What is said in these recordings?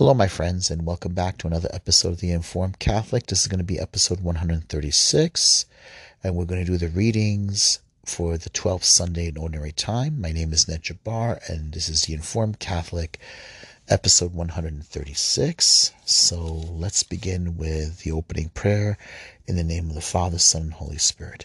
Hello, my friends, and welcome back to another episode of The Informed Catholic. This is going to be episode 136, and we're going to do the readings for the 12th Sunday in Ordinary Time. My name is Ned Jabbar, and this is The Informed Catholic, episode 136. So let's begin with the opening prayer in the name of the Father, Son, and Holy Spirit.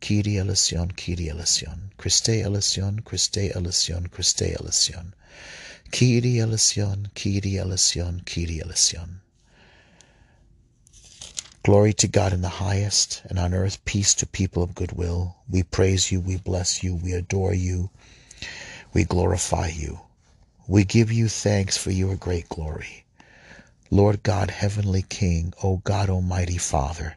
Kyrie eleison, Kyrie eleison, Christe eleison, Christe eleison, Christe eleison, Kyrie eleison, Kyrie eleison, Kyrie eleison. Glory to God in the highest, and on earth peace to people of good will. We praise you, we bless you, we adore you, we glorify you. We give you thanks for your great glory. Lord God, Heavenly King, O God Almighty Father,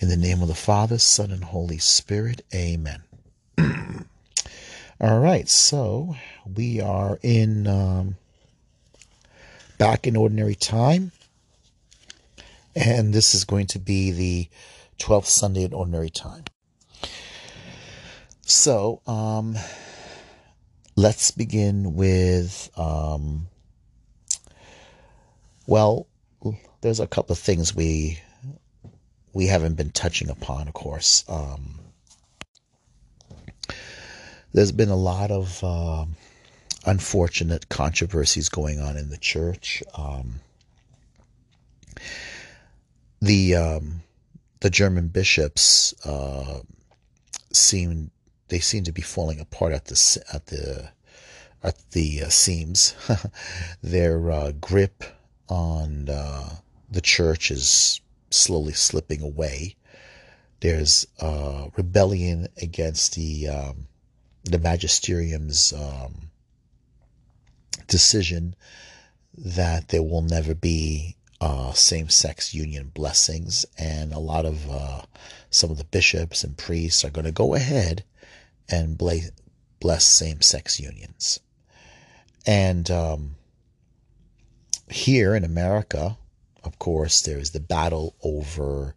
In the name of the Father, Son, and Holy Spirit. Amen. All right, so we are in um, back in ordinary time, and this is going to be the 12th Sunday in ordinary time. So, um, let's begin with, um, well, there's a couple of things we we haven't been touching upon, of course. Um, there's been a lot of uh, unfortunate controversies going on in the church. Um, the um, the German bishops uh, seem they seem to be falling apart at the at the at the uh, seams. Their uh, grip on uh, the church is slowly slipping away. There's uh, rebellion against the um, the magisterium's um, decision that there will never be uh, same-sex union blessings, and a lot of uh, some of the bishops and priests are going to go ahead and bless same-sex unions. And um, here in America, of course, there is the battle over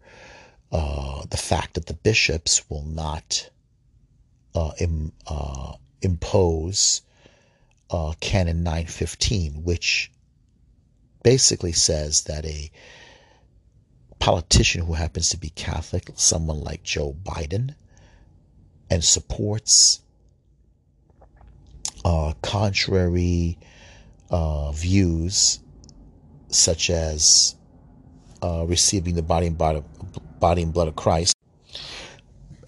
uh, the fact that the bishops will not uh, Im, uh, impose uh, Canon 915, which basically says that a politician who happens to be Catholic, someone like Joe Biden, and supports uh, contrary uh, views such as uh, receiving the body and, body, body and blood of Christ.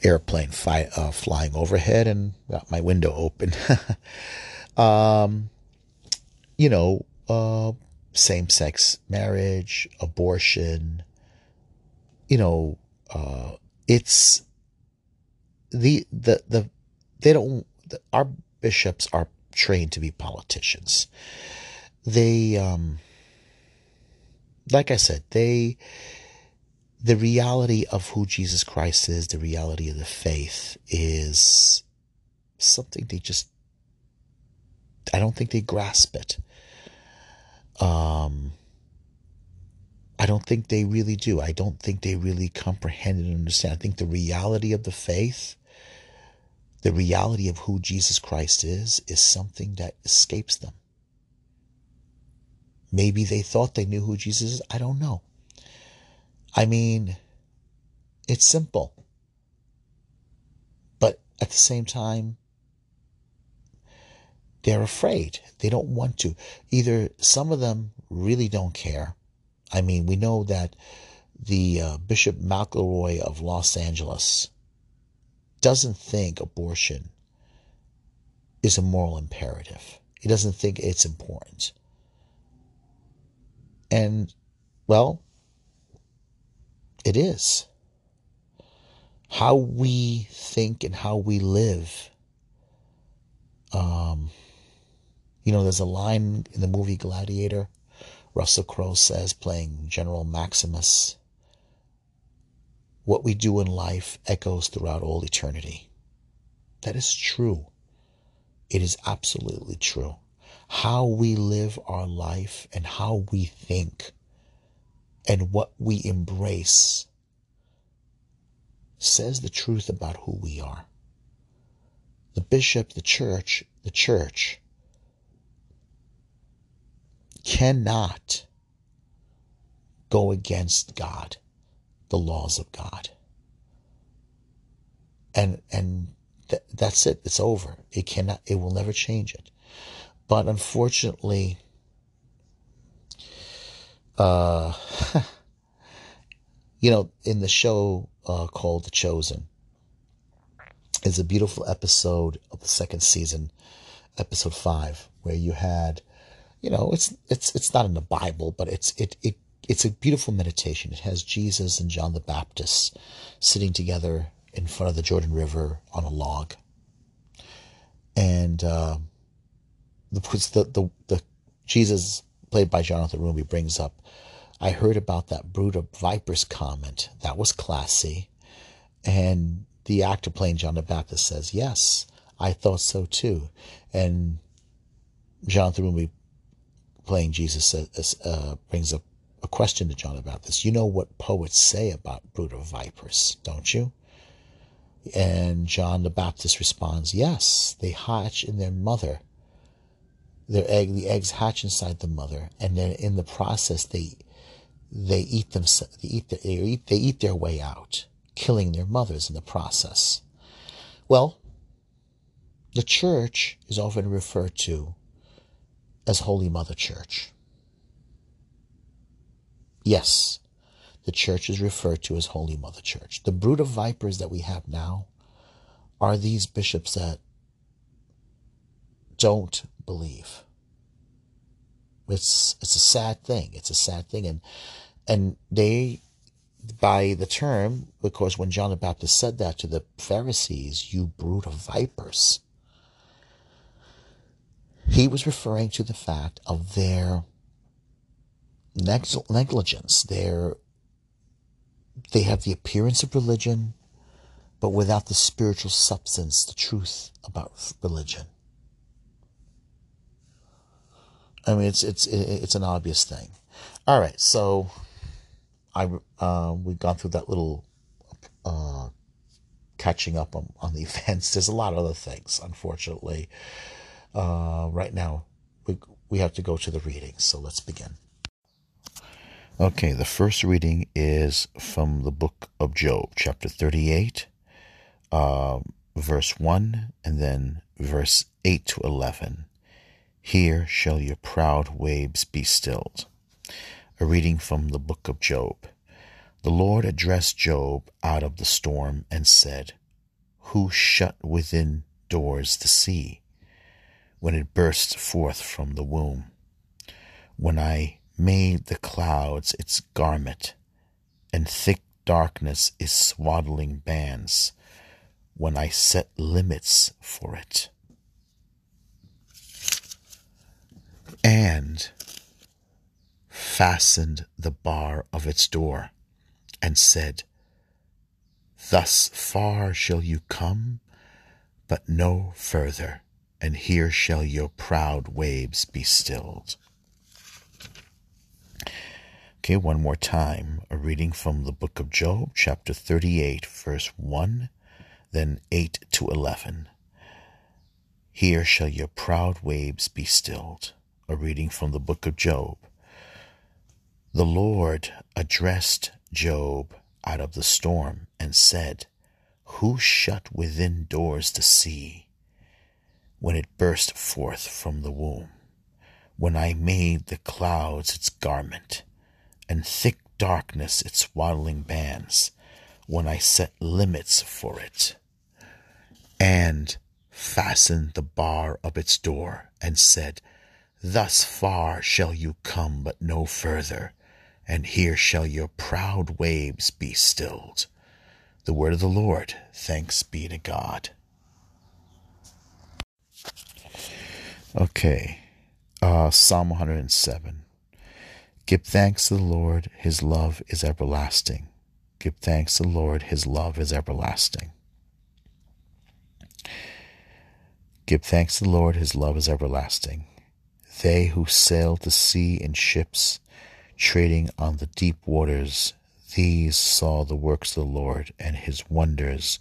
Airplane fi- uh, flying overhead and got my window open. um, you know, uh, same sex marriage, abortion. You know, uh, it's the the the they don't. The, our bishops are trained to be politicians. They um, like I said, they the reality of who Jesus Christ is, the reality of the faith is something they just I don't think they grasp it. Um I don't think they really do. I don't think they really comprehend and understand. I think the reality of the faith, the reality of who Jesus Christ is, is something that escapes them. Maybe they thought they knew who Jesus is. I don't know. I mean, it's simple. But at the same time, they're afraid. They don't want to. Either some of them really don't care. I mean, we know that the uh, Bishop McElroy of Los Angeles doesn't think abortion is a moral imperative. He doesn't think it's important. And, well, it is. How we think and how we live. Um, you know, there's a line in the movie Gladiator. Russell Crowe says, playing General Maximus, what we do in life echoes throughout all eternity. That is true. It is absolutely true. How we live our life and how we think and what we embrace says the truth about who we are. The bishop, the church, the church cannot go against God, the laws of God. And and th- that's it. It's over. It cannot. It will never change it. But unfortunately, uh, you know, in the show uh, called The Chosen, is a beautiful episode of the second season, episode five, where you had, you know, it's it's it's not in the Bible, but it's it it it's a beautiful meditation. It has Jesus and John the Baptist sitting together in front of the Jordan River on a log. And uh, the, the, the, the Jesus, played by Jonathan Roumie, brings up, I heard about that brood of vipers comment. That was classy. And the actor playing John the Baptist says, Yes, I thought so too. And Jonathan Roumie playing Jesus says, uh, brings up a question to John about this. You know what poets say about brood of vipers, don't you? And John the Baptist responds, Yes, they hatch in their mother. Their egg, the eggs hatch inside the mother, and then in the process, they they eat them. They eat, they eat they eat their way out, killing their mothers in the process. Well, the church is often referred to as Holy Mother Church. Yes, the church is referred to as Holy Mother Church. The brood of vipers that we have now are these bishops that don't believe. It's it's a sad thing. It's a sad thing, and and they, by the term, because when John the Baptist said that to the Pharisees, "You brood of vipers," he was referring to the fact of their negligence, their they have the appearance of religion, but without the spiritual substance, the truth about religion. I mean, it's it's it's an obvious thing. All right, so I uh, we've gone through that little uh, catching up on, on the events. There's a lot of other things, unfortunately. Uh, right now, we we have to go to the readings. So let's begin. Okay, the first reading is from the book of Job, chapter 38, uh, verse 1, and then verse 8 to 11. Here shall your proud waves be stilled. A reading from the book of Job. The Lord addressed Job out of the storm and said, Who shut within doors the sea when it burst forth from the womb? When I made the clouds its garment, and thick darkness its swaddling bands, when I set limits for it. And fastened the bar of its door, and said, Thus far shall you come, but no further, and here shall your proud waves be stilled. Okay, one more time. A reading from the book of Job, chapter 38, verse 1, then 8 to 11. Here shall your proud waves be stilled. A reading from the book of Job. The Lord addressed Job out of the storm and said, Who shut within doors the sea when it burst forth from the womb? When I made the clouds its garment and thick darkness its swaddling bands, when I set limits for it, and fastened the bar of its door, and said, Thus far shall you come, but no further, and here shall your proud waves be stilled. The word of the Lord, thanks be to God. Okay, uh, Psalm 107. Give thanks to the Lord, his love is everlasting. Give thanks to the Lord, his love is everlasting. Give thanks to the Lord, his love is everlasting. They who sail the sea in ships, trading on the deep waters, these saw the works of the Lord and his wonders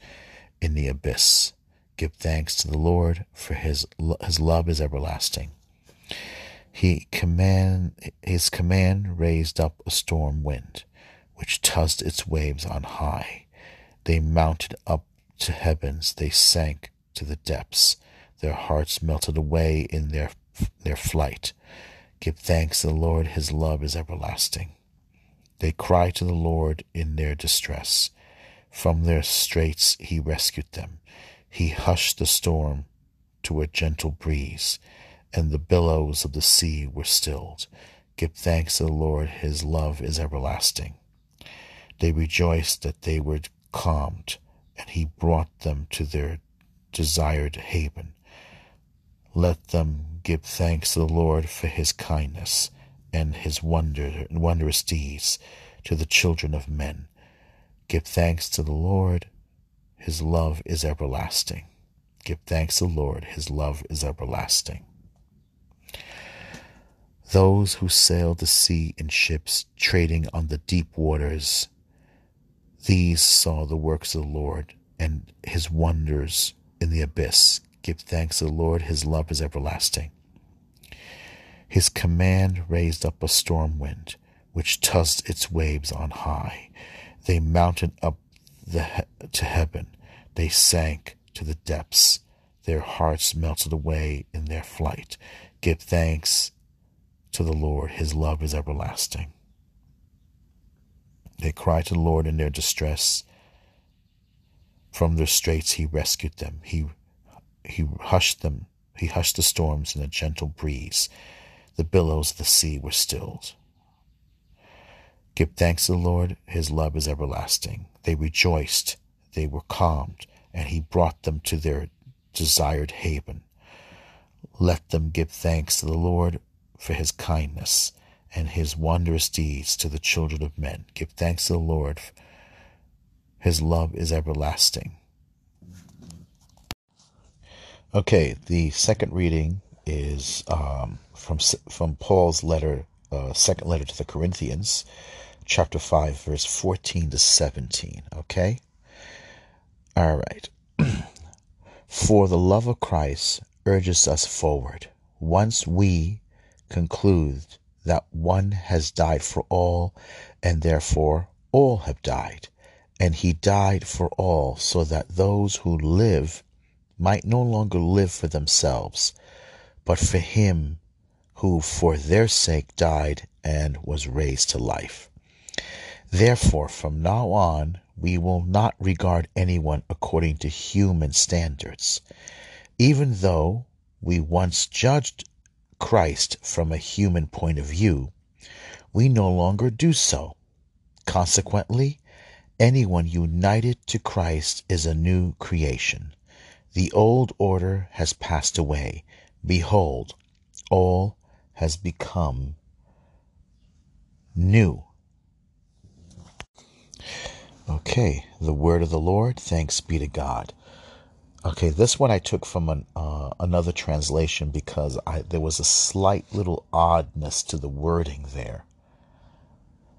in the abyss. Give thanks to the Lord, for his, his love is everlasting. He command, his command raised up a storm wind, which tossed its waves on high. They mounted up to heavens, they sank to the depths. Their hearts melted away in their their flight. Give thanks to the Lord, his love is everlasting. They cry to the Lord in their distress. From their straits he rescued them. He hushed the storm to a gentle breeze, and the billows of the sea were stilled. Give thanks to the Lord, his love is everlasting. They rejoiced that they were calmed, and he brought them to their desired haven. Let them give thanks to the Lord for his kindness and his wonder, wondrous deeds to the children of men. Give thanks to the Lord, his love is everlasting. Give thanks to the Lord, his love is everlasting. Those who sail the sea in ships trading on the deep waters, these saw the works of the Lord and his wonders in the abyss. Give thanks to the Lord, his love is everlasting. His command raised up a storm wind, which tossed its waves on high. They mounted up the, to heaven, they sank to the depths. Their hearts melted away in their flight. Give thanks to the Lord, his love is everlasting. They cried to the Lord in their distress. From their straits he rescued them. He he hushed them. He hushed the storms in a gentle breeze. The billows of the sea were stilled. Give thanks to the Lord, his love is everlasting. They rejoiced, they were calmed, and he brought them to their desired haven. Let them give thanks to the Lord for his kindness and his wondrous deeds to the children of men. Give thanks to the Lord. His love is everlasting. Okay, the second reading is um, from from Paul's letter, uh, second letter to the Corinthians, chapter five, verse fourteen to seventeen. Okay, all right. For the love of Christ urges us forward. Once we conclude that one has died for all, and therefore all have died, and he died for all, so that those who live might no longer live for themselves, but for him who for their sake died and was raised to life. Therefore, from now on, we will not regard anyone according to human standards. Even though we once judged Christ from a human point of view, we no longer do so. Consequently, anyone united to Christ is a new creation. The old order has passed away. Behold, all has become new. Okay, the word of the Lord. Thanks be to God. Okay, this one I took from an, uh, another translation because I, there was a slight little oddness to the wording there.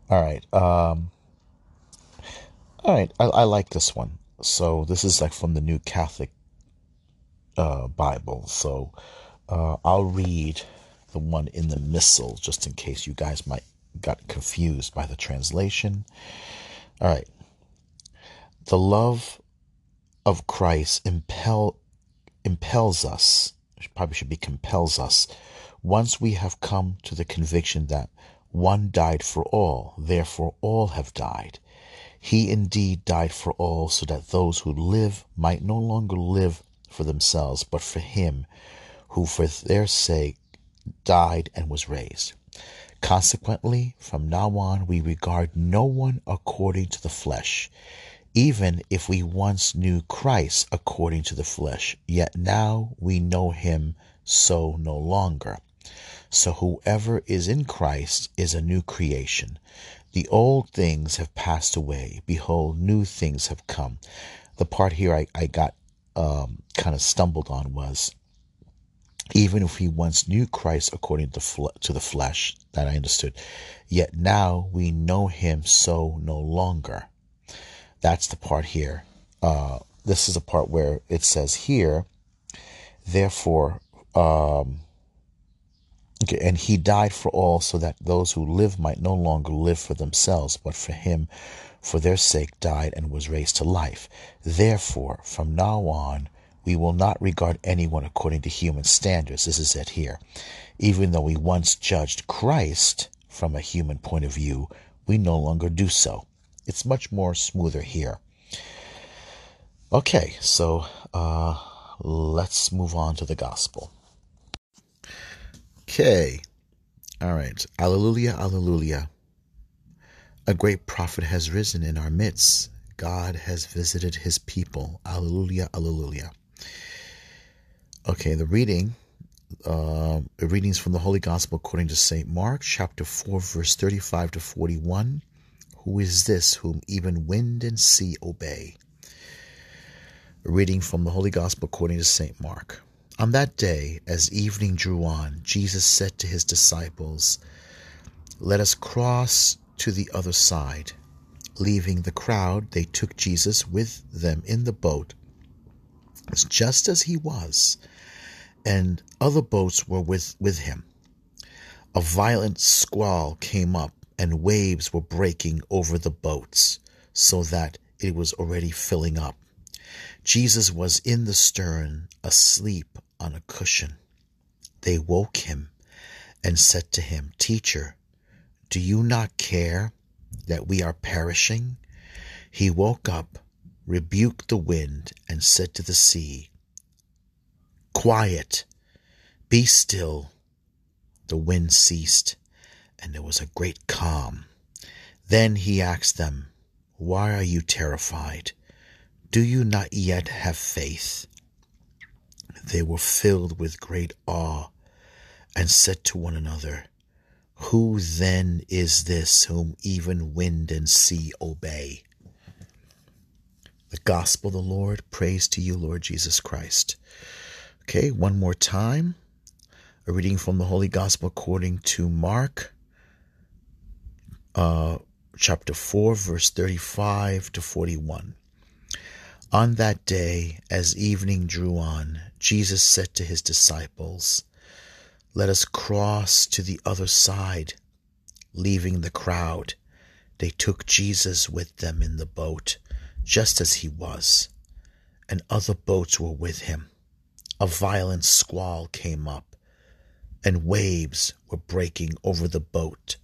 All right, um, all right, I, I like this one. So this is like from the New Catholic uh, Bible. So uh, I'll read the one in the Missal just in case you guys might got confused by the translation. All right. The love of Christ impel impels us, probably should be compels us, once we have come to the conviction that One died for all, therefore all have died. He indeed died for all, so that those who live might no longer live for themselves, but for him who for their sake died and was raised. Consequently, from now on, we regard no one according to the flesh. Even if we once knew Christ according to the flesh, yet now we know him so no longer. So whoever is in Christ is a new creation. The old things have passed away. Behold, new things have come. The part here I, I got um, kind of stumbled on was even if we once knew Christ according to, fl- to the flesh, that I understood, yet now we know him so no longer. That's the part here. Uh, this is a part where it says here, therefore, um, Okay, and he died for all so that those who live might no longer live for themselves, but for him, for their sake, died and was raised to life. Therefore, from now on, we will not regard anyone according to human standards. This is it here. Even though we once judged Christ from a human point of view, we no longer do so. It's much more smoother here. Okay, so uh, let's move on to the gospel. Okay. All right. Alleluia, alleluia. A great prophet has risen in our midst. God has visited his people. Alleluia, alleluia. Okay, the reading, uh, readings from the Holy Gospel according to St. Mark, chapter 4, verse 35 to 41. Who is this whom even wind and sea obey? A reading from the Holy Gospel according to St. Mark. On that day, as evening drew on, Jesus said to his disciples, Let us cross to the other side. Leaving the crowd, they took Jesus with them in the boat, just as he was, and other boats were with, with him. A violent squall came up, and waves were breaking over the boats, so that it was already filling up. Jesus was in the stern, asleep on a cushion. They woke him and said to him, Teacher, do you not care that we are perishing? He woke up, rebuked the wind, and said to the sea, Quiet, be still. The wind ceased, and there was a great calm. Then he asked them, Why are you terrified? Do you not yet have faith? They were filled with great awe and said to one another, Who then is this whom even wind and sea obey? The gospel of the Lord. Praise to you, Lord Jesus Christ. Okay, one more time. A reading from the Holy Gospel according to Mark, uh, chapter 4, verse 35 to 41. On that day, as evening drew on, Jesus said to his disciples, Let us cross to the other side. Leaving the crowd, they took Jesus with them in the boat, just as he was, and other boats were with him. A violent squall came up, and waves were breaking over the boat,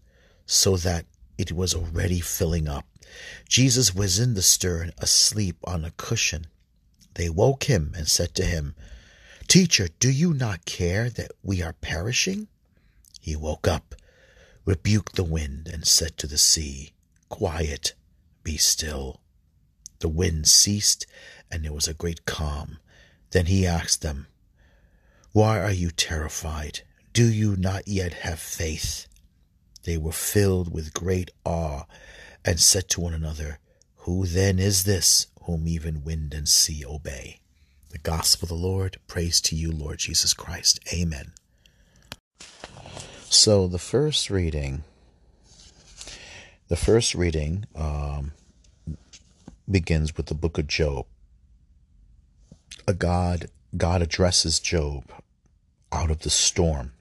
so that it was already filling up. Jesus was in the stern, asleep on a cushion. They woke him and said to him, Teacher, do you not care that we are perishing? He woke up, rebuked the wind, and said to the sea, Quiet, be still. The wind ceased, and there was a great calm. Then he asked them, Why are you terrified? Do you not yet have faith? They were filled with great awe and said to one another, Who then is this whom even wind and sea obey? The gospel of the Lord. Praise to you, Lord Jesus Christ. Amen. So the first reading, the first reading um, begins with the book of Job. A God, God addresses Job out of the storm,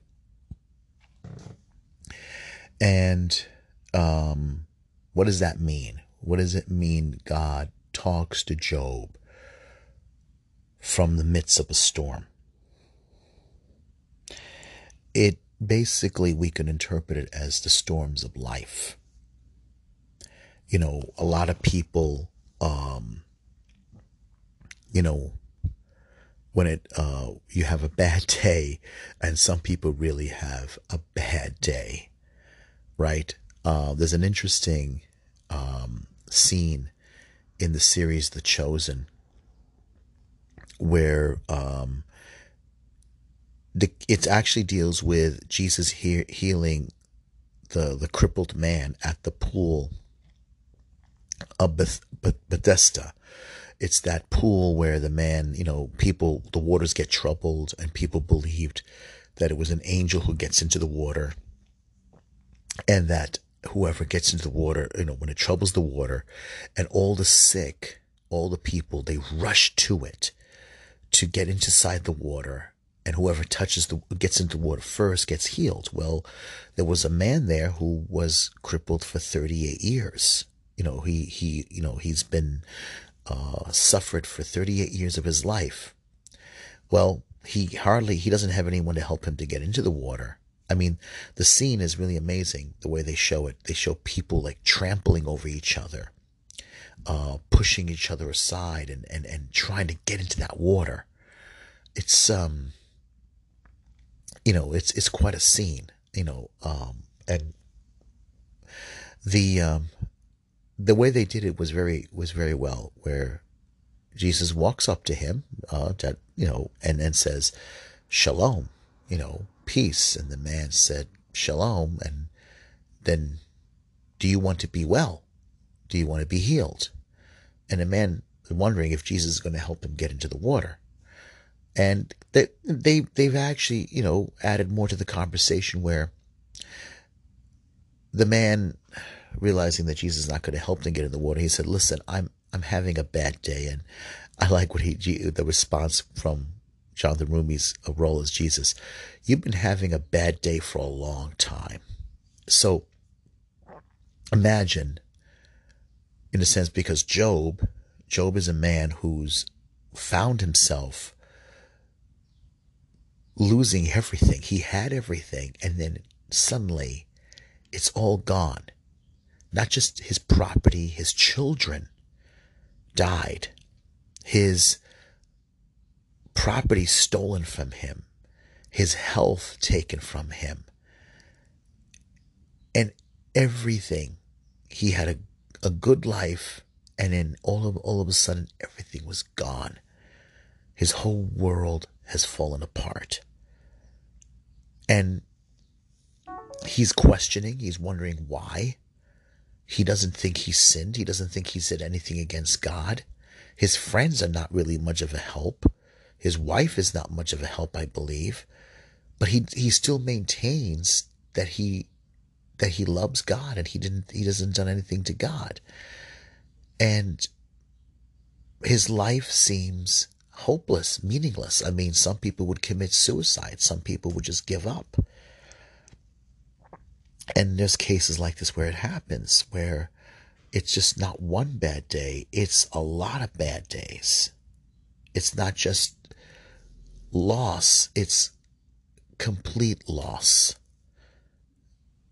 and um, what does that mean? What does it mean God talks to Job from the midst of a storm? It basically we can interpret it as the storms of life. You know, a lot of people, um, you know, when it uh, you have a bad day, and some people really have a bad day, right? Uh, there's an interesting um, scene in the series The Chosen where um, the, it actually deals with Jesus he- healing the the crippled man at the pool of Beth- Bethesda. It's that pool where the man, you know, people, the waters get troubled, and people believed that it was an angel who gets into the water, and that whoever gets into the water, you know, when it troubles the water, and all the sick, all the people, they rush to it to get inside the water and whoever touches the gets into the water first gets healed. Well, there was a man there who was crippled for 38 years. You know, he he you know he's been uh, suffered for 38 years of his life. Well, he hardly he doesn't have anyone to help him to get into the water. I mean, the scene is really amazing the way they show it. They show people like trampling over each other, uh, pushing each other aside, and and and trying to get into that water. It's um you know, it's it's quite a scene, you know, um, and the um, the way they did it was very was very well. Where Jesus walks up to him, uh, that you know, and and says, "Shalom," you know, peace, and the man said, "Shalom," and then, do you want to be well? Do you want to be healed? And the man wondering if Jesus is going to help him get into the water and they they they've actually you know added more to the conversation where the man realizing that Jesus is not going to help them get in the water, he said, "Listen, I'm I'm having a bad day," and I like what he the response from Jonathan Roumie's role as Jesus. You've been having a bad day for a long time, so imagine, in a sense, because Job, Job is a man who's found himself losing everything. He had everything, and then suddenly it's all gone. Not just his property, his children died. His property stolen from him, his health taken from him, and everything. He had a, a good life, and then all of all of a sudden everything was gone. His whole world has fallen apart. And he's questioning, he's wondering why. He doesn't think he sinned, he doesn't think he said anything against God. His friends are not really much of a help. His wife is not much of a help, I believe. But he he still maintains that he that he loves God and he didn't he doesn't done anything to God. And his life seems hopeless, meaningless. I mean, some people would commit suicide, some people would just give up. And there's cases like this where it happens, where it's just not one bad day, it's a lot of bad days. It's not just loss, it's complete loss.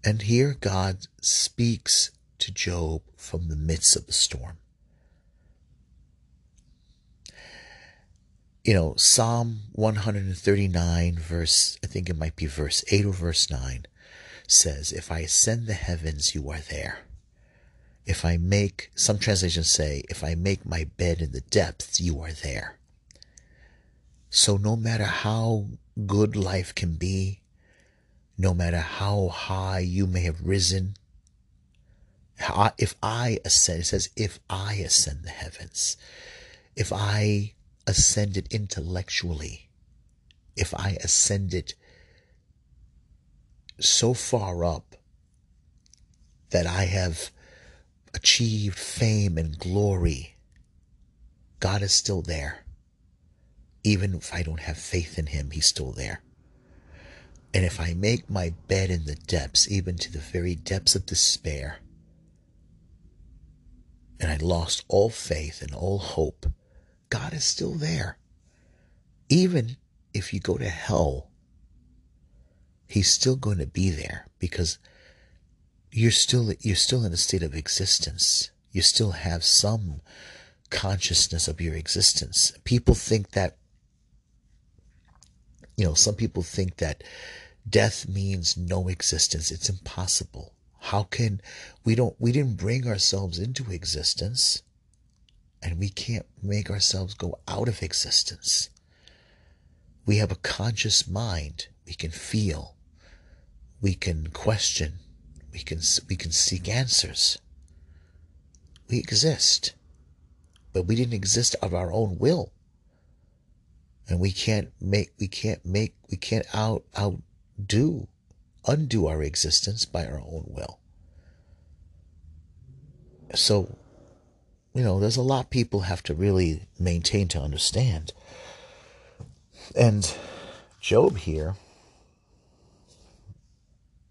And here God speaks to Job from the midst of the storm. you know, Psalm 139, verse, I think it might be verse 8 or verse 9, says, If I ascend the heavens, you are there. If I make, some translations say, if I make my bed in the depths, you are there. So no matter how good life can be, no matter how high you may have risen, if I ascend, it says, if I ascend the heavens, if I ascended intellectually, if I ascended so far up that I have achieved fame and glory, God is still there. Even if I don't have faith in Him, He's still there. And if I make my bed in the depths, even to the very depths of despair, and I lost all faith and all hope, God is still there. Even if you go to hell, He's still going to be there because you're still you're still in a state of existence. You still have some consciousness of your existence. People think that you know, some people think that death means no existence. It's impossible. How can we don't we didn't bring ourselves into existence and we can't make ourselves go out of existence. We have a conscious mind. We can feel. We can question. We can we can seek answers. We exist. But we didn't exist of our own will. And we can't make we can't make we can't out outdo undo our existence by our own will. So, you know, there's a lot people have to really maintain to understand. And Job here,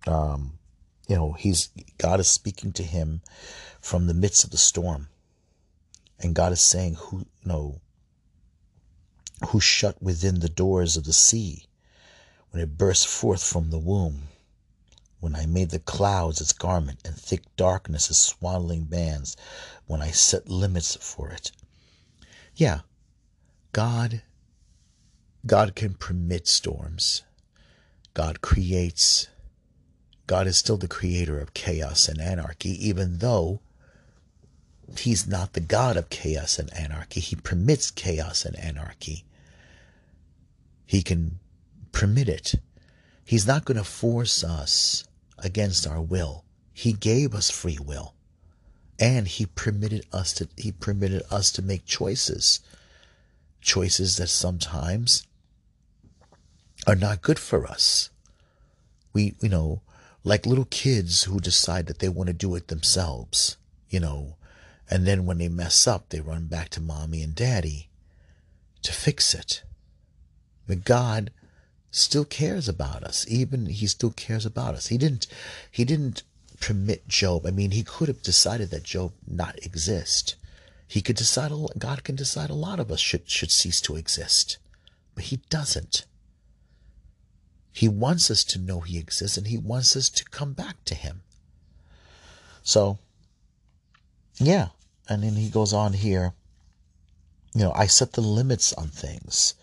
um, you know, he's God is speaking to him from the midst of the storm. And God is saying, who you know, who shut within the doors of the sea when it burst forth from the womb when I made the clouds its garment and thick darkness its swaddling bands, when I set limits for it. Yeah, God God can permit storms. God creates. God is still the creator of chaos and anarchy, even though He's not the God of chaos and anarchy. He permits chaos and anarchy. He can permit it. He's not going to force us against our will. He gave us free will. And he permitted us to he permitted us to make choices. Choices that sometimes are not good for us. We you know, like little kids who decide that they want to do it themselves, you know, and then when they mess up, they run back to mommy and daddy to fix it. But God still cares about us. Even he still cares about us. He didn't he didn't permit Job. I mean, he could have decided that Job not exist. He could decide God can decide a lot of us should should cease to exist. But he doesn't. He wants us to know he exists and he wants us to come back to him. So yeah, and then he goes on here, you know, I set the limits on things.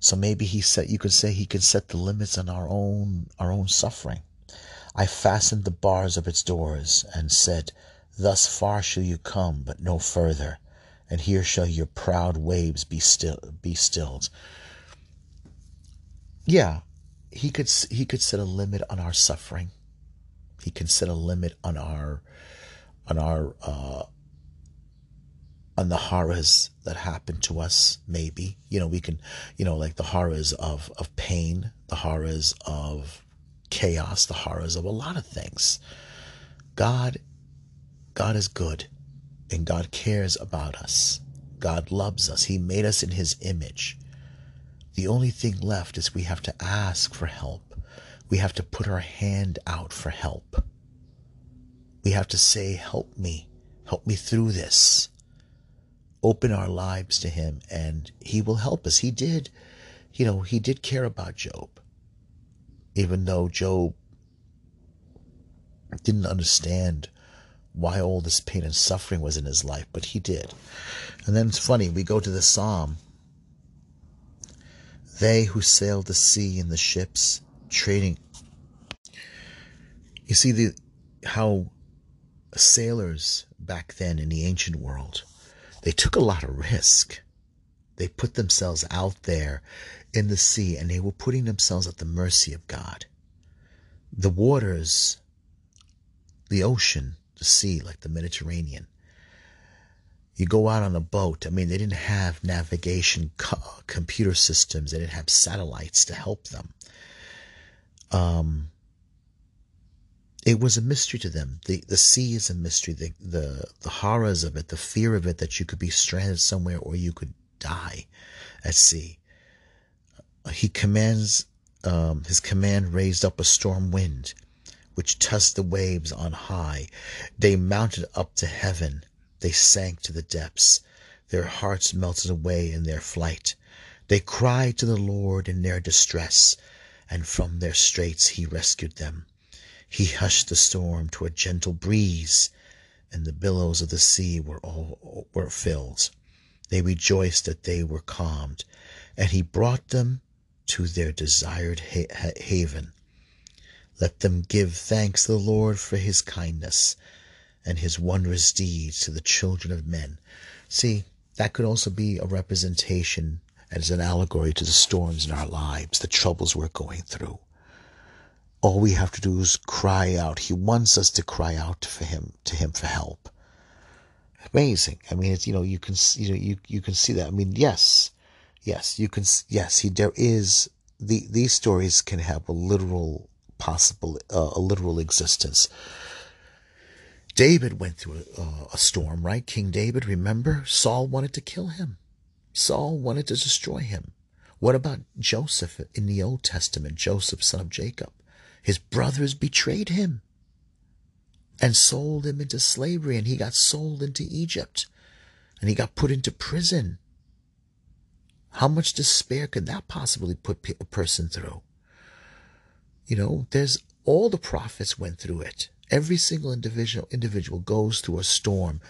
So maybe he set you could say he could set the limits on our own our own suffering. I fastened the bars of its doors and said, Thus far shall you come, but no further, and here shall your proud waves be still be stilled. Yeah, he could he could set a limit on our suffering. He can set a limit on our on our uh, on the horrors that happen to us maybe. You know we can you know like the horrors of of pain the horrors of chaos the horrors of a lot of things. God god is good and god cares about us. God loves us. He made us in his image. The only thing left is we have to ask for help. We have to put our hand out for help. We have to say help me. Help me through this open our lives to him and he will help us. He did, you know, he did care about Job. Even though Job didn't understand why all this pain and suffering was in his life, but he did. And then it's funny, we go to the psalm. They who sail the sea in the ships, trading. You see the how sailors back then in the ancient world they took a lot of risk. They put themselves out there in the sea and they were putting themselves at the mercy of God. The waters, the ocean, the sea, like the Mediterranean. You go out on a boat. I mean, they didn't have navigation co- computer systems. They didn't have satellites to help them. Um, it was a mystery to them. The the sea is a mystery. The, the the horrors of it, the fear of it that you could be stranded somewhere or you could die at sea. He commands um, his command raised up a storm wind, which tossed the waves on high. They mounted up to heaven. They sank to the depths. Their hearts melted away in their flight. They cried to the Lord in their distress, and from their straits he rescued them. He hushed the storm to a gentle breeze, and the billows of the sea were all were filled. They rejoiced that they were calmed, and he brought them to their desired ha- haven. Let them give thanks to the Lord for his kindness and his wondrous deeds to the children of men. See, that could also be a representation as an allegory to the storms in our lives, the troubles we're going through. All we have to do is cry out. He wants us to cry out for him, to him for help. Amazing. I mean, it's, you know, you can, you know, you, you can see that. I mean, yes, yes, you can, yes, he, there is, the, these stories can have a literal possible, uh, a literal existence. David went through a, uh, a storm, right? King David, remember? Saul wanted to kill him. Saul wanted to destroy him. What about Joseph in the Old Testament? Joseph, son of Jacob. His brothers betrayed him and sold him into slavery, and he got sold into Egypt and he got put into prison. How much despair could that possibly put a person through? You know, there's all the prophets went through it. Every single individual individual goes through a storm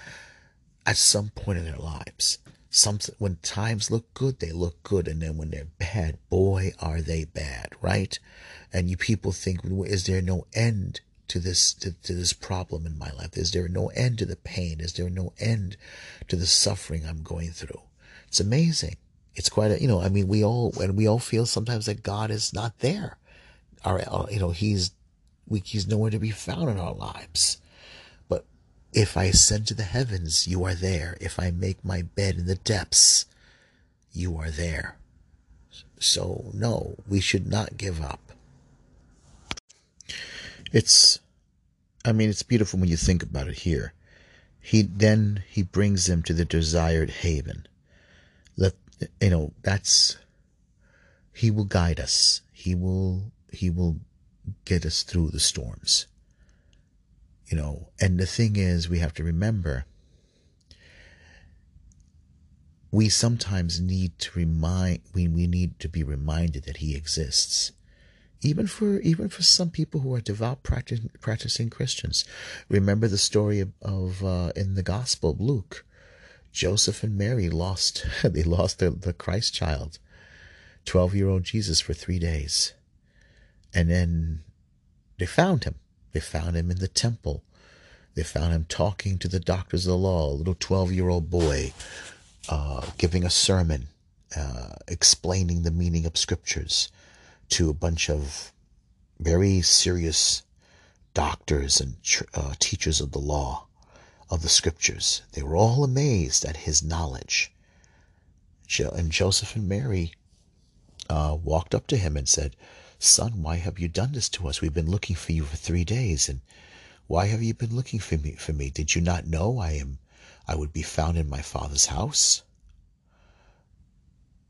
at some point in their lives. Some when times look good, they look good, and then when they're bad, boy, are they bad, right? And you people think, is there no end to this to, to this problem in my life? Is there no end to the pain? Is there no end to the suffering I'm going through? It's amazing. It's quite a you know. I mean, we all and we all feel sometimes that God is not there. Our you know He's we, He's nowhere to be found in our lives. If I ascend to the heavens, you are there. If I make my bed in the depths, you are there. So no, we should not give up. It's, I mean, it's beautiful when you think about it here. He then he brings them to the desired haven. Let you know that's he will guide us. He will he will get us through the storms. You know, and the thing is we have to remember we sometimes need to remind we, we need to be reminded that he exists even for even for some people who are devout practicing, Christians. Remember the story of, of uh, in the Gospel of Luke, Joseph and Mary lost they lost the, the Christ child, twelve year old Jesus for three days, and then they found him. They found him in the temple. They found him talking to the doctors of the law, a little twelve year old boy, uh, giving a sermon, uh, explaining the meaning of scriptures to a bunch of very serious doctors and uh, teachers of the law, of the scriptures. They were all amazed at his knowledge. And Joseph and Mary uh, walked up to him and said, Son, why have you done this to us? We've been looking for you for three days, and why have you been looking for me? For me, did you not know I am? I would be found in my father's house.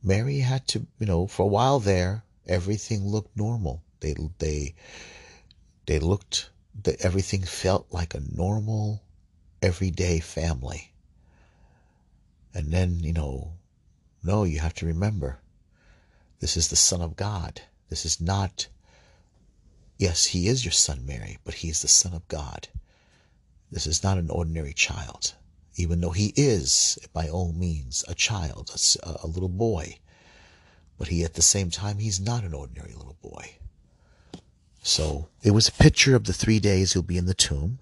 Mary had to, you know, for a while there, everything looked normal. They they they looked that everything felt like a normal everyday family. And then, you know, no, you have to remember this is the Son of God. This is not, yes, he is your son, Mary, but he is the Son of God. This is not an ordinary child, even though he is, by all means, a child, a, a little boy. But he, at the same time, he's not an ordinary little boy. So it was a picture of the three days he'll be in the tomb.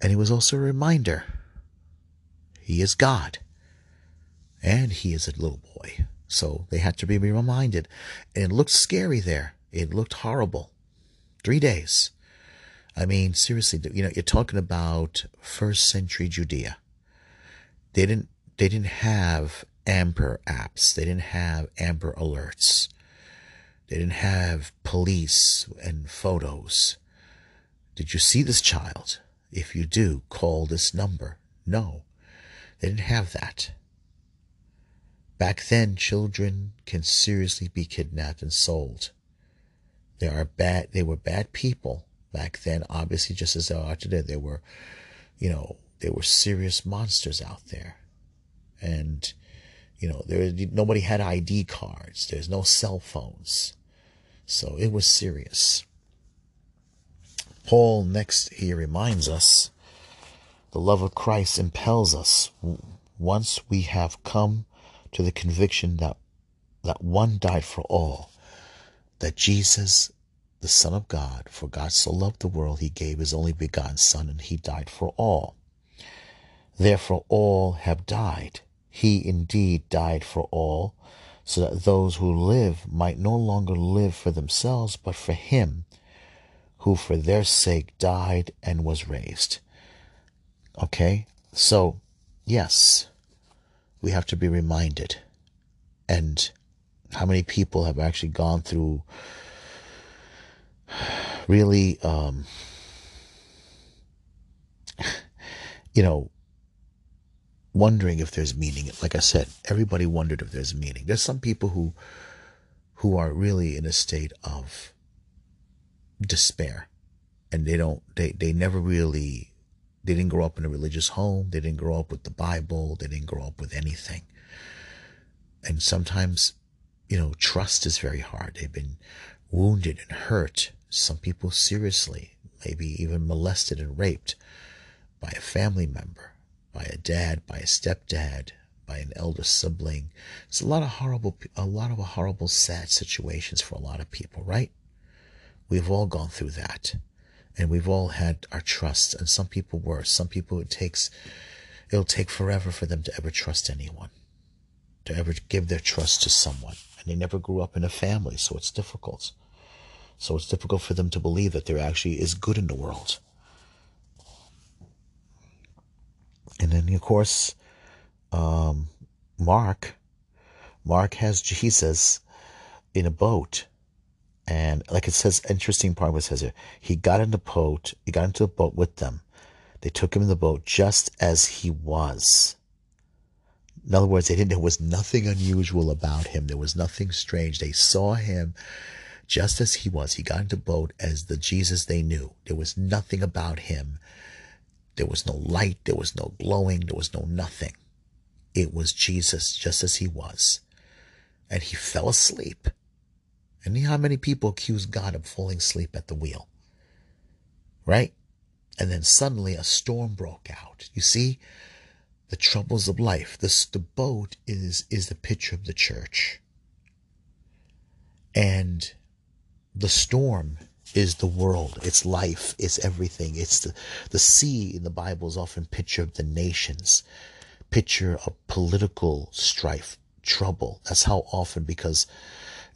And it was also a reminder he is God. And he is a little boy. So they had to be reminded. It looked scary there. It looked horrible. Three days. I mean, seriously, you know, you're talking about first century Judea. They didn't they didn't have Amber apps. They didn't have Amber alerts. They didn't have police and photos. Did you see this child? If you do, call this number. No, they didn't have that. Back then, children can seriously be kidnapped and sold. There are bad, they were bad people back then, obviously, just as they are today. They were, you know, there were serious monsters out there. And you know, there nobody had ID cards. There's no cell phones. So it was serious. Paul next here reminds us the love of Christ impels us once we have come to the conviction that that one died for all, that Jesus, the Son of God, for God so loved the world, he gave his only begotten Son, and he died for all. Therefore, all have died. He indeed died for all, so that those who live might no longer live for themselves, but for him who for their sake died and was raised. Okay? So, yes, we have to be reminded. And how many people have actually gone through really, um, you know, wondering if there's meaning. Like I said, everybody wondered if there's meaning. There's some people who who are really in a state of despair and they don't they they never really they didn't grow up in a religious home. They didn't grow up with the bible. They didn't grow up with anything. And sometimes you know trust is very hard. They've been wounded and hurt some people seriously maybe even molested and raped by a family member by a dad, by a stepdad, by an elder sibling. It's a lot of horrible, a lot of horrible, sad situations for a lot of people, right? We've all gone through that, and we've all had our trust. And some people worse. Some people it takes, it'll take forever for them to ever trust anyone, to ever give their trust to someone. And they never grew up in a family, so it's difficult. So it's difficult for them to believe that there actually is good in the world And then, of course, um, Mark, Mark has Jesus in a boat. And like it says, interesting part it says here, he got in the boat, he got into the boat with them. They took him in the boat just as he was. In other words, they didn't, there was nothing unusual about him. There was nothing strange. They saw him just as he was. He got into the boat as the Jesus they knew. There was nothing about him there was no light, there was no glowing, there was no nothing. It was Jesus just as he was. And he fell asleep. And how many people accuse God of falling asleep at the wheel? Right? And then suddenly a storm broke out. You see, the troubles of life. This the boat is is the picture of the church. And the storm is the world, it's life, it's everything. It's the, the sea in the Bible is often picture of the nations, picture of political strife, trouble. That's how often, because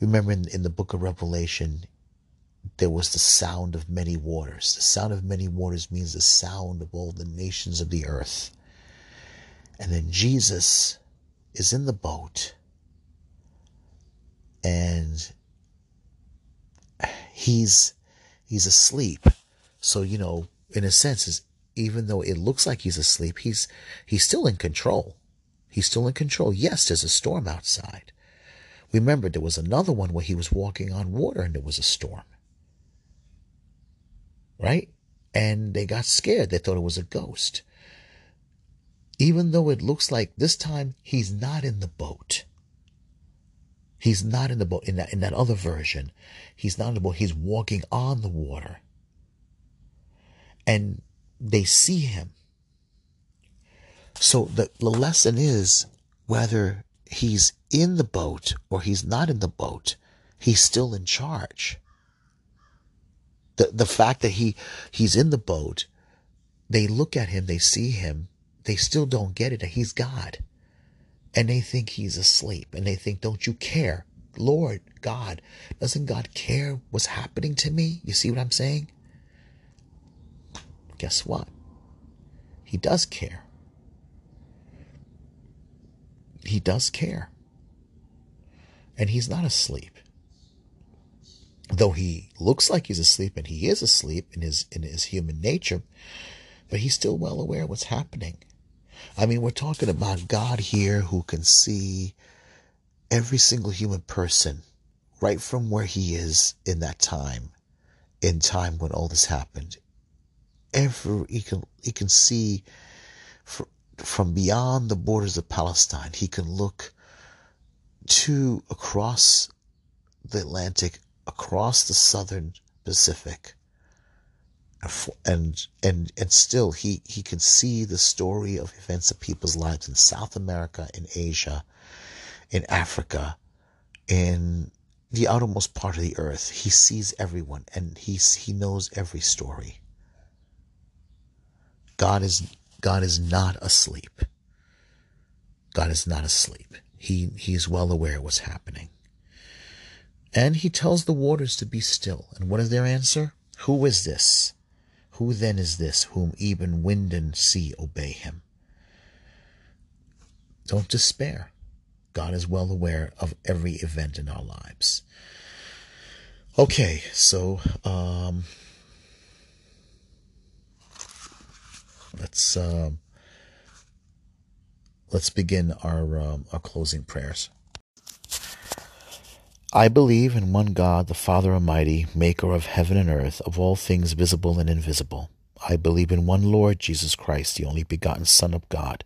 remember in, in the book of Revelation, there was the sound of many waters. The sound of many waters means the sound of all the nations of the earth. And then Jesus is in the boat and he's he's asleep. So, you know, in a sense, even though it looks like he's asleep, he's he's still in control. He's still in control. Yes, there's a storm outside. Remember, there was another one where he was walking on water and there was a storm. Right? And they got scared. They thought it was a ghost. Even though it looks like this time he's not in the boat. He's not in the boat. In that, in that other version, he's not in the boat. He's walking on the water. And they see him. So the, the lesson is whether he's in the boat or he's not in the boat, he's still in charge. The, the fact that he, he's in the boat, they look at him, they see him, they still don't get it that he's God and they think he's asleep and they think, don't you care? Lord, God, doesn't God care what's happening to me? You see what I'm saying? Guess what? He does care. He does care. And he's not asleep. Though he looks like he's asleep and he is asleep in his in his human nature, but he's still well aware of what's happening. I mean, we're talking about God here who can see every single human person right from where he is in that time, in time when all this happened. Every, he can, he can see from beyond the borders of Palestine. He can look to across the Atlantic across the southern Pacific. And and and still he he could see the story of events of people's lives in South America, in Asia, in Africa, in the outermost part of the earth. He sees everyone and he's he knows every story. God is God is not asleep. God is not asleep. He he is well aware of what's happening. And he tells the waters to be still. And what is their answer? Who is this? Who then is this whom even wind and sea obey him? Don't despair. God is well aware of every event in our lives. Okay, so um, let's um, let's begin our um, our closing prayers. I believe in one God, the Father Almighty, maker of heaven and earth, of all things visible and invisible. I believe in one Lord Jesus Christ, the only begotten Son of God,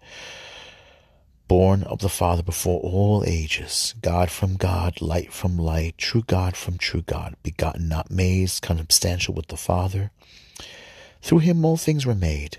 born of the Father before all ages, God from God, light from light, true God from true God, begotten, not made, consubstantial with the Father. Through him all things were made.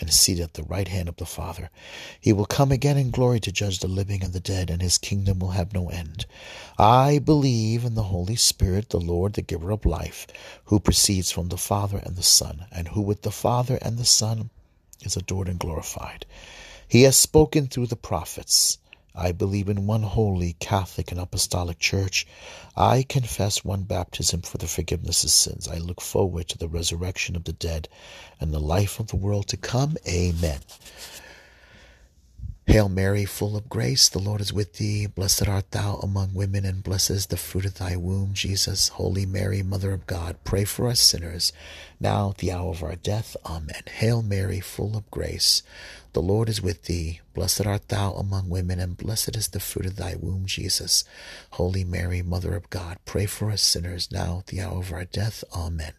and seated at the right hand of the Father. He will come again in glory to judge the living and the dead, and his kingdom will have no end. I believe in the Holy Spirit, the Lord, the giver of life, who proceeds from the Father and the Son, and who with the Father and the Son is adored and glorified. He has spoken through the prophets. I believe in one holy, Catholic, and Apostolic Church. I confess one baptism for the forgiveness of sins. I look forward to the resurrection of the dead and the life of the world to come. Amen. Hail Mary, full of grace, the Lord is with thee. Blessed art thou among women, and blessed is the fruit of thy womb, Jesus. Holy Mary, Mother of God, pray for us sinners, now at the hour of our death. Amen. Hail Mary, full of grace, the Lord is with thee. Blessed art thou among women, and blessed is the fruit of thy womb, Jesus. Holy Mary, Mother of God, pray for us sinners now at the hour of our death. Amen.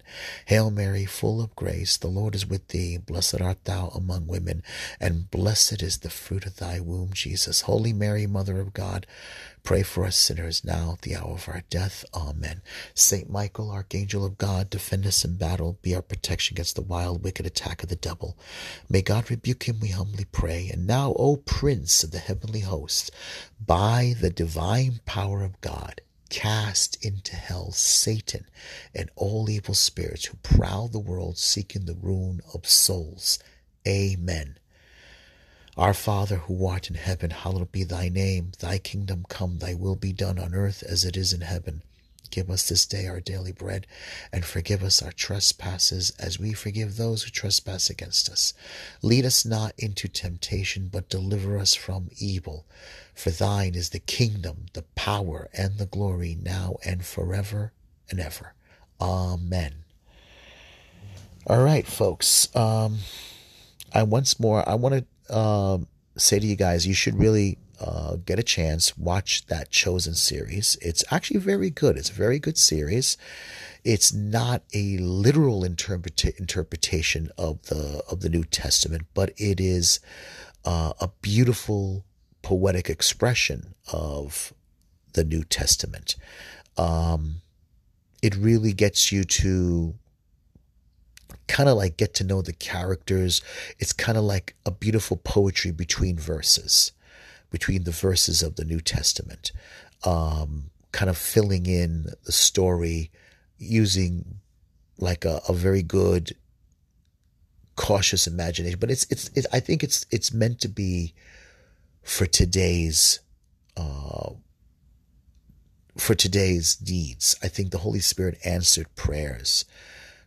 Hail Mary, full of grace, the Lord is with thee. Blessed art thou among women, and blessed is the fruit of thy womb, Jesus. Holy Mary, Mother of God, Pray for us sinners now at the hour of our death. Amen. Saint Michael, Archangel of God, defend us in battle. Be our protection against the wild, wicked attack of the devil. May God rebuke him, we humbly pray. And now, O Prince of the heavenly host, by the divine power of God, cast into hell Satan and all evil spirits who prowl the world seeking the ruin of souls. Amen. Our Father who art in heaven, hallowed be thy name. Thy kingdom come, thy will be done on earth as it is in heaven. Give us this day our daily bread, and forgive us our trespasses as we forgive those who trespass against us. Lead us not into temptation, but deliver us from evil. For thine is the kingdom, the power, and the glory, now and forever and ever. Amen. All right, folks. Um, I once more I want to um, say to you guys, you should really uh, get a chance, watch that Chosen series. It's actually very good. It's a very good series. It's not a literal interpreta- interpretation of the of the New Testament, but it is uh, a beautiful poetic expression of the New Testament. Um, it really gets you to kind of like get to know the characters. It's kind of like a beautiful poetry between verses, between the verses of the New Testament, um, kind of filling in the story using like a, a very good cautious imagination but it's it's it, i think it's it's meant to be for today's uh for today's needs i think the holy spirit answered prayers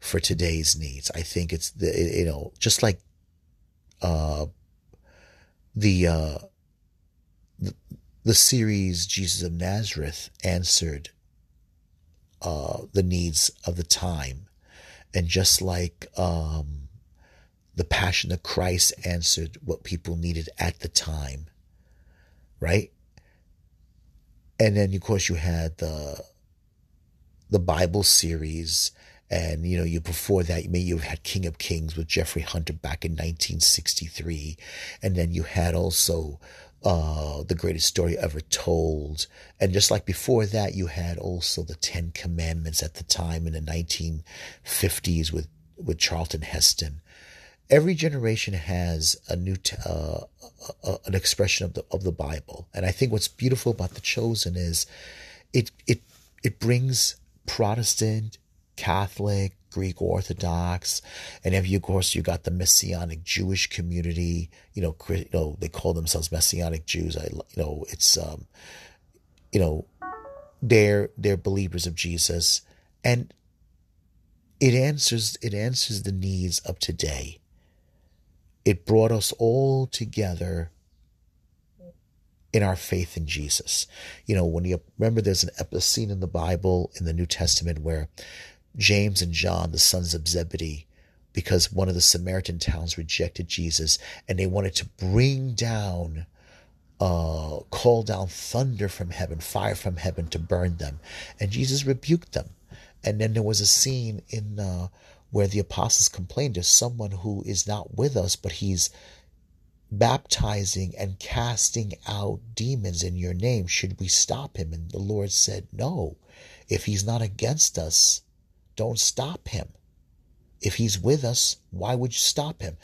for today's needs. I think it's the you know just like uh, the, uh, the the series Jesus of Nazareth answered uh, the needs of the time, and just like um, the Passion of Christ answered what people needed at the time, right? And then of course you had the the Bible series. And you know you before that maybe you had king of kings with jeffrey hunter back in 1963 and then you had also uh, the greatest story ever told. And just like before that you had also the ten commandments at the time in the 1950s with with charlton heston. Every generation has a new t- uh, an expression of the of the bible. And i think what's beautiful about the chosen is it it it brings protestant Catholic, Greek Orthodox, and of course, you got the Messianic Jewish community. You know, you know they call themselves Messianic Jews. I, you know, it's, um, you know, they're they're believers of Jesus, and it answers it answers the needs of today. It brought us all together in our faith in Jesus. You know, when you remember, there's an episode scene in the Bible in the New Testament where James and John, the sons of Zebedee, because one of the Samaritan towns rejected Jesus and they wanted to bring down, uh, call down thunder from heaven, fire from heaven to burn them. And Jesus rebuked them. And then there was a scene in uh, where the apostles complained to someone who is not with us, but he's baptizing and casting out demons in your name. Should we stop him? And the Lord said, No. If he's not against us, don't stop him. If he's with us, why would you stop him?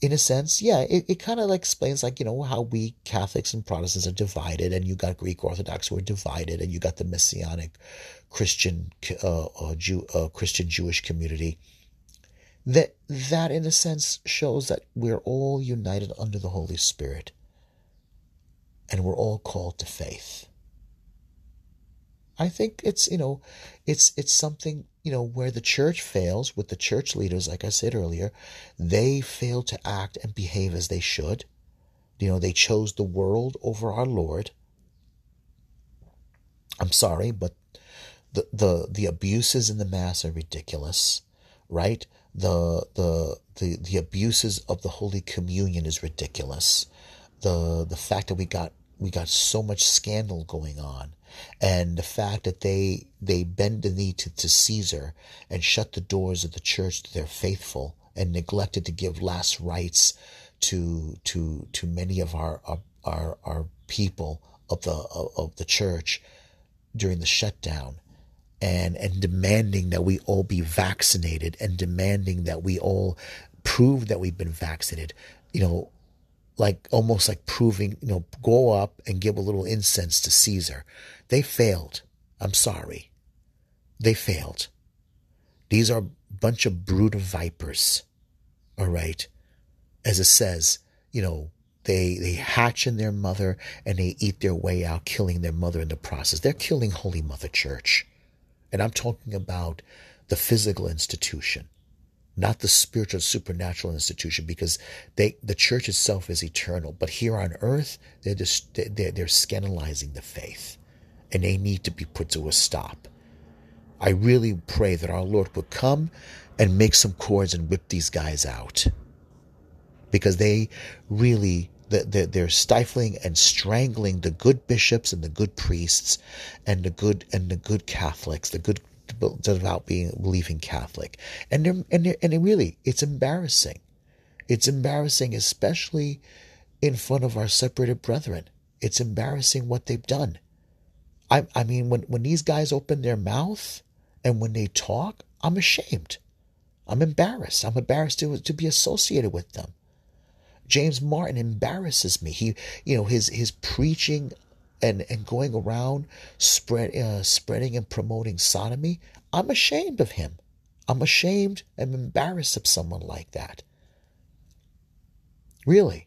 In a sense, yeah, it, it kind of like explains like, you know, how we Catholics and Protestants are divided and you got Greek Orthodox who are divided and you got the Messianic Christian, uh, uh, Jew, uh, Christian Jewish community. That, that in a sense shows that we're all united under the Holy Spirit and we're all called to faith. I think it's, you know, it's, it's something you know, where the church fails with the church leaders, like I said earlier, they fail to act and behave as they should. You know, they chose the world over our Lord. I'm sorry, but the the the abuses in the mass are ridiculous, right? The the the the abuses of the Holy Communion is ridiculous. The the fact that we got we got so much scandal going on and the fact that they they bend the knee to, to Caesar and shut the doors of the church to their faithful and neglected to give last rites to to to many of our our our people of the of the church during the shutdown and and demanding that we all be vaccinated and demanding that we all prove that we've been vaccinated you know like almost like proving, you know, go up and give a little incense to Caesar. They failed. I'm sorry. They failed. These are a bunch of brood of vipers. All right. As it says, you know, they they hatch in their mother and they eat their way out, killing their mother in the process. They're killing Holy Mother Church. And I'm talking about the physical institution not the spiritual supernatural institution because they the church itself is eternal but here on earth they're just they're, they're scandalizing the faith and they need to be put to a stop i really pray that our lord would come and make some cords and whip these guys out because they really they're stifling and strangling the good bishops and the good priests and the good and the good catholics the good devout being believing Catholic, and they're, and they're, and really, it's embarrassing. It's embarrassing, especially in front of our separated brethren. It's embarrassing what they've done. I, I mean, when, when these guys open their mouth and when they talk, I'm ashamed. I'm embarrassed. I'm embarrassed to, to be associated with them. James Martin embarrasses me. He, you know, his his preaching and, and going around spread, uh, spreading and promoting sodomy, I'm ashamed of him. I'm ashamed and embarrassed of someone like that. Really.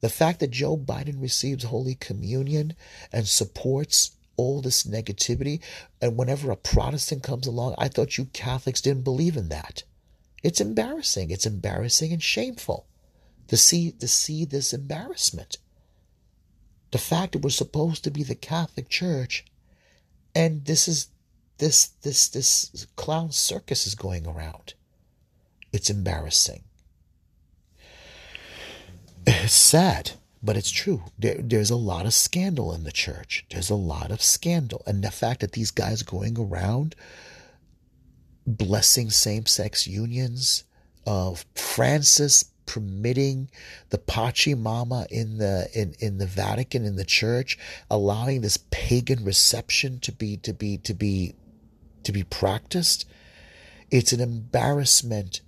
The fact that Joe Biden receives Holy Communion and supports all this negativity, and whenever a Protestant comes along, I thought you Catholics didn't believe in that. It's embarrassing. It's embarrassing and shameful to see to see this embarrassment the fact that we're supposed to be the Catholic Church, and this is this this this clown circus is going around. It's embarrassing. It's sad but it's true. There, there's a lot of scandal in the church. There's a lot of scandal. And the fact that these guys going around blessing same sex unions, of Francis permitting the Pachamama in the in, in the Vatican in the church, allowing this pagan reception to be to be to be to be practiced. It's an embarrassment.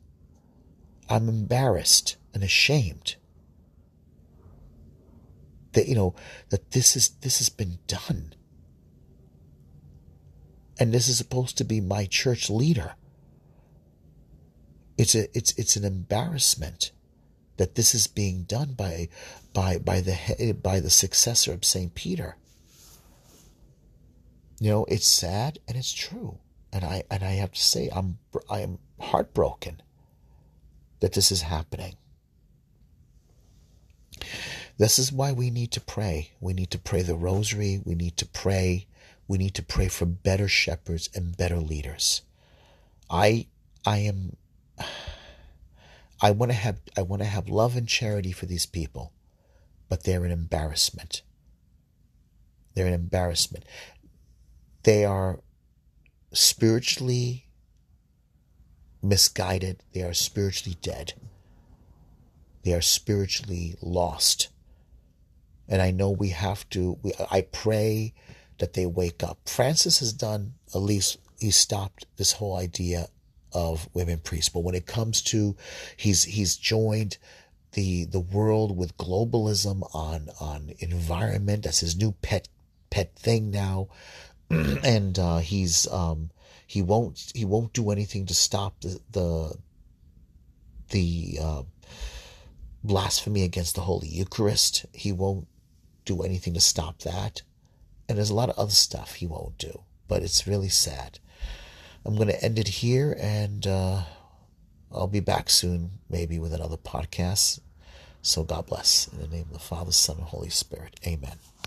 I'm embarrassed and ashamed that you know that this is this has been done. And this is supposed to be my church leader. It's a it's it's an embarrassment that this is being done by by by the by the successor of Saint Peter. You know it's sad and it's true. And i and i have to say i'm i am heartbroken that this is happening this is why we need to pray. We need to pray the rosary. We need to pray. We need to pray for better shepherds and better leaders. I I am I want to have I want to have love and charity for these people, but they're an embarrassment. They're an embarrassment. They are spiritually misguided. They are spiritually dead. They are spiritually lost and I know we have to. We, I pray that they wake up. Francis has done at least he stopped this whole idea of women priests, but when it comes to he's he's joined the the world with globalism on on environment. That's his new pet pet thing now, and uh, he's um, he won't he won't do anything to stop the the the uh, blasphemy against the Holy Eucharist. He won't do anything to stop that. And there's a lot of other stuff he won't do. But it's really sad. I'm going to end it here and uh, I'll be back soon, maybe with another podcast. So God bless. In the name of the Father, Son, and Holy Spirit. Amen.